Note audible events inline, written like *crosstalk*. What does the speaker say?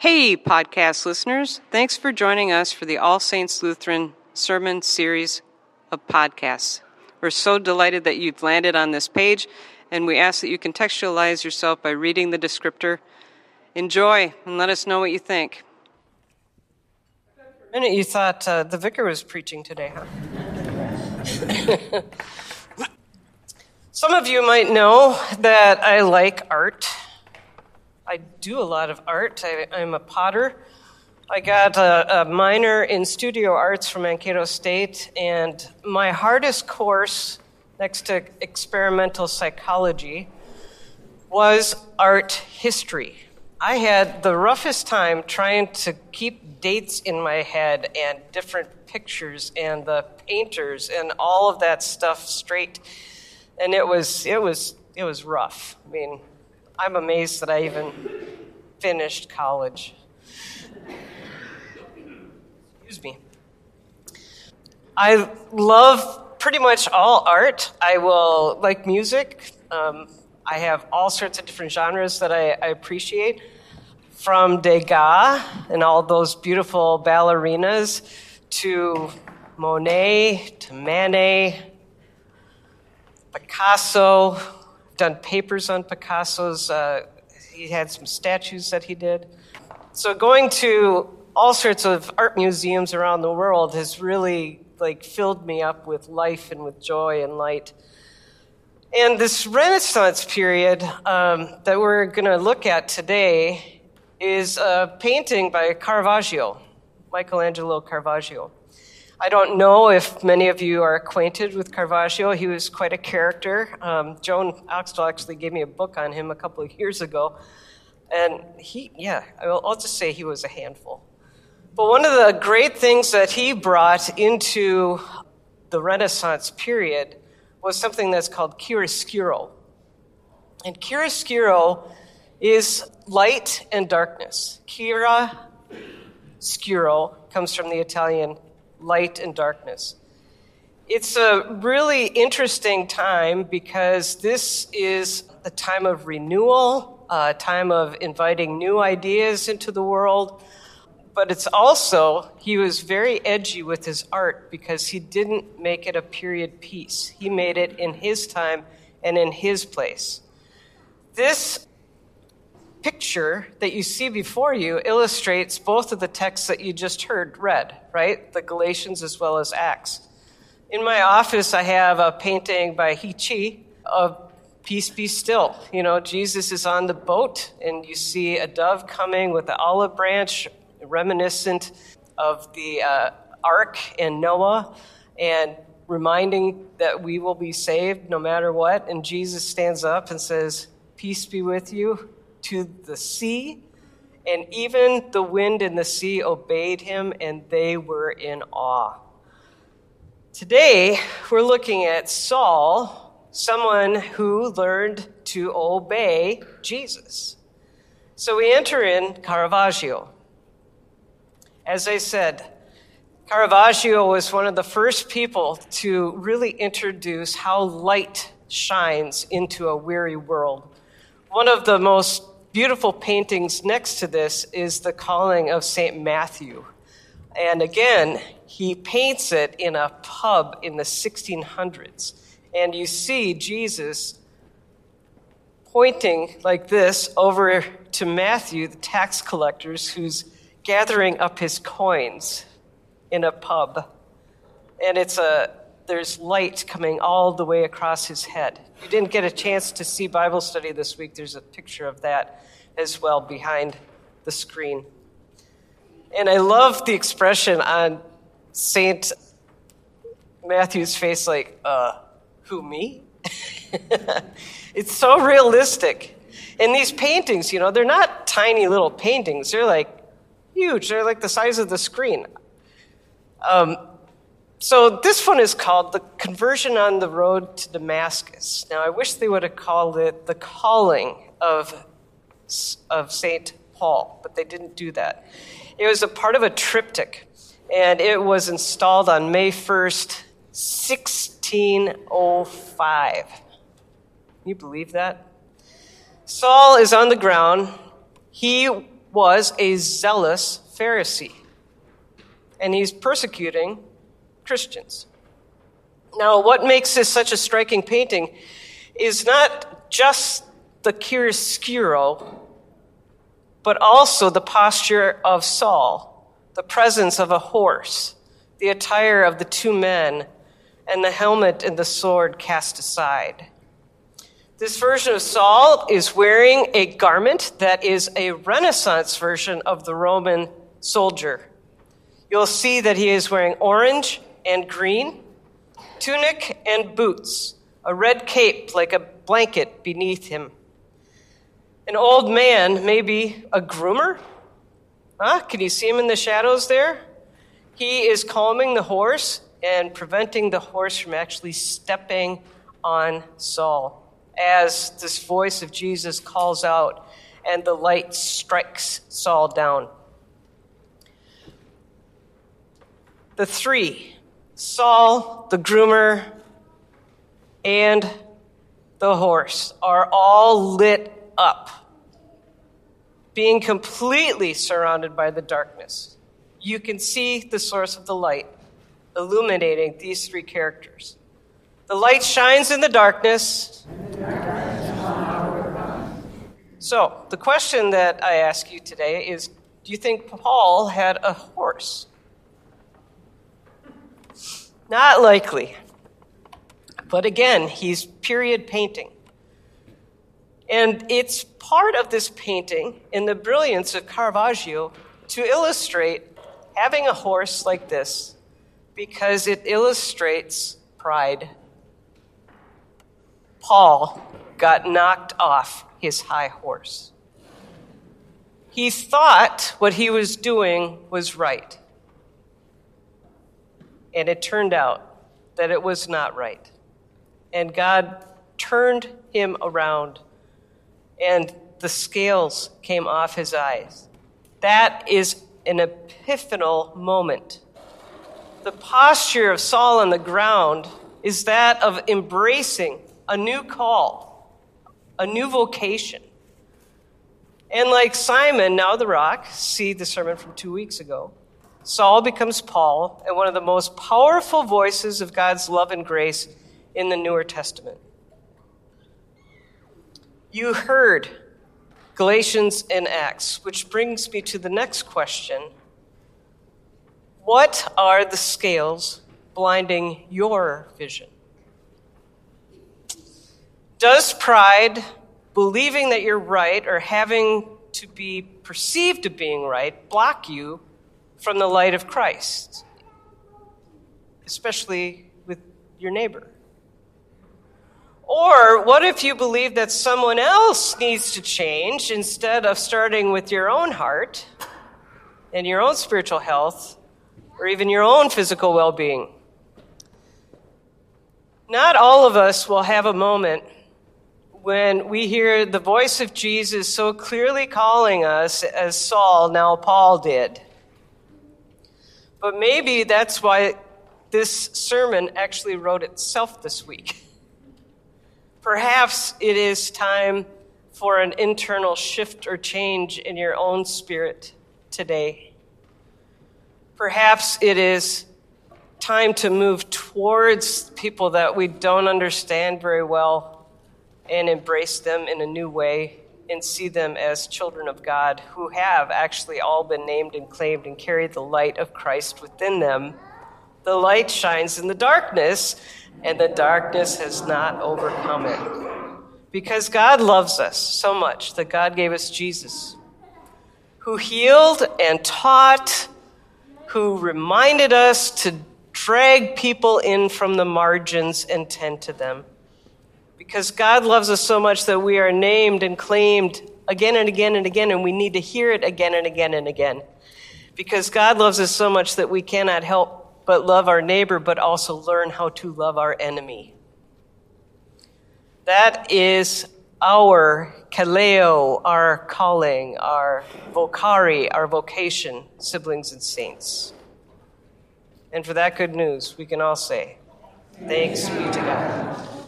Hey, podcast listeners. Thanks for joining us for the All Saints Lutheran Sermon Series of podcasts. We're so delighted that you've landed on this page, and we ask that you contextualize yourself by reading the descriptor. Enjoy and let us know what you think. For a minute, you thought uh, the vicar was preaching today, huh? *laughs* Some of you might know that I like art. I do a lot of art. I, am a potter. I got a, a, minor in studio arts from Mankato State, and my hardest course next to experimental psychology was art history. I had the roughest time trying to keep dates in my head and different pictures and the painters and all of that stuff straight. And it was it was it was rough. I mean, I'm amazed that I even finished college. Excuse me. I love pretty much all art. I will like music. Um, I have all sorts of different genres that I, I appreciate, from Degas and all those beautiful ballerinas to Monet to Manet, Picasso, done papers on Picasso's. Uh, he had some statues that he did. So going to all sorts of art museums around the world has really like filled me up with life and with joy and light. And this Renaissance period um, that we're going to look at today is a painting by Caravaggio, Michelangelo Caravaggio. I don't know if many of you are acquainted with Caravaggio. He was quite a character. Um, Joan Oxtel actually gave me a book on him a couple of years ago. And he, yeah, I'll, I'll just say he was a handful. But one of the great things that he brought into the Renaissance period was something that's called chiaroscuro. And chiaroscuro is light and darkness. Chiaroscuro comes from the Italian light and darkness. It's a really interesting time because this is a time of renewal, a time of inviting new ideas into the world. But it's also, he was very edgy with his art because he didn't make it a period piece. He made it in his time and in his place. This picture that you see before you illustrates both of the texts that you just heard read, right? The Galatians as well as Acts. In my office, I have a painting by He of Peace Be Still. You know, Jesus is on the boat, and you see a dove coming with an olive branch, reminiscent of the uh, ark and Noah, and reminding that we will be saved no matter what. And Jesus stands up and says, Peace be with you to the sea, and even the wind and the sea obeyed him, and they were in awe. Today, we're looking at Saul, someone who learned to obey Jesus. So we enter in Caravaggio. As I said, Caravaggio was one of the first people to really introduce how light shines into a weary world. One of the most beautiful paintings next to this is the calling of St. Matthew. And again, he paints it in a pub in the 1600s. And you see Jesus pointing like this over to Matthew, the tax collectors, who's gathering up his coins in a pub. And it's a there's light coming all the way across his head. You didn't get a chance to see Bible study this week. There's a picture of that as well behind the screen. And I love the expression on St. Matthew's face, like, uh, who, me? *laughs* it's so realistic. And these paintings, you know, they're not tiny little paintings, they're like huge, they're like the size of the screen. Um, so this one is called The Conversion on the Road to Damascus. Now, I wish they would have called it The Calling of, of St. Paul, but they didn't do that. It was a part of a triptych, and it was installed on May 1st, 1605. Can you believe that? Saul is on the ground. He was a zealous Pharisee, and he's persecuting Christians. Now, what makes this such a striking painting is not just the chiaroscuro, but also the posture of Saul, the presence of a horse, the attire of the two men, and the helmet and the sword cast aside. This version of Saul is wearing a garment that is a Renaissance version of the Roman soldier. You'll see that he is wearing orange and green, tunic and boots, a red cape like a blanket beneath him. An old man, maybe a groomer? Huh? Can you see him in the shadows there? He is calming the horse and preventing the horse from actually stepping on Saul as this voice of Jesus calls out and the light strikes Saul down. The three Saul, the groomer, and the horse are all lit up, being completely surrounded by the darkness. You can see the source of the light illuminating these three characters. The light shines in the darkness. So, the question that I ask you today is Do you think Paul had a horse? Not likely. But again, he's period painting. And it's part of this painting in the brilliance of Caravaggio to illustrate having a horse like this because it illustrates pride. Paul got knocked off his high horse. He thought what he was doing was right. And it turned out that it was not right. And God turned him around, and the scales came off his eyes. That is an epiphanal moment. The posture of Saul on the ground is that of embracing a new call, a new vocation. And like Simon, now the rock, see the sermon from two weeks ago, Saul becomes Paul and one of the most powerful voices of God's love and grace in the Newer Testament. You heard Galatians and Acts, which brings me to the next question What are the scales blinding your vision? Does pride, believing that you're right or having to be perceived of being right, block you from the light of Christ, especially with your neighbor? Or what if you believe that someone else needs to change instead of starting with your own heart and your own spiritual health or even your own physical well being? Not all of us will have a moment when we hear the voice of Jesus so clearly calling us as Saul, now Paul, did. But maybe that's why this sermon actually wrote itself this week. *laughs* Perhaps it is time for an internal shift or change in your own spirit today. Perhaps it is time to move towards people that we don't understand very well and embrace them in a new way and see them as children of God who have actually all been named and claimed and carry the light of Christ within them. The light shines in the darkness, and the darkness has not overcome it. Because God loves us so much that God gave us Jesus, who healed and taught, who reminded us to drag people in from the margins and tend to them because God loves us so much that we are named and claimed again and again and again, and we need to hear it again and again and again. Because God loves us so much that we cannot help but love our neighbor, but also learn how to love our enemy. That is our kaleo, our calling, our vocari, our vocation, siblings and saints. And for that good news, we can all say, Thanks be to God.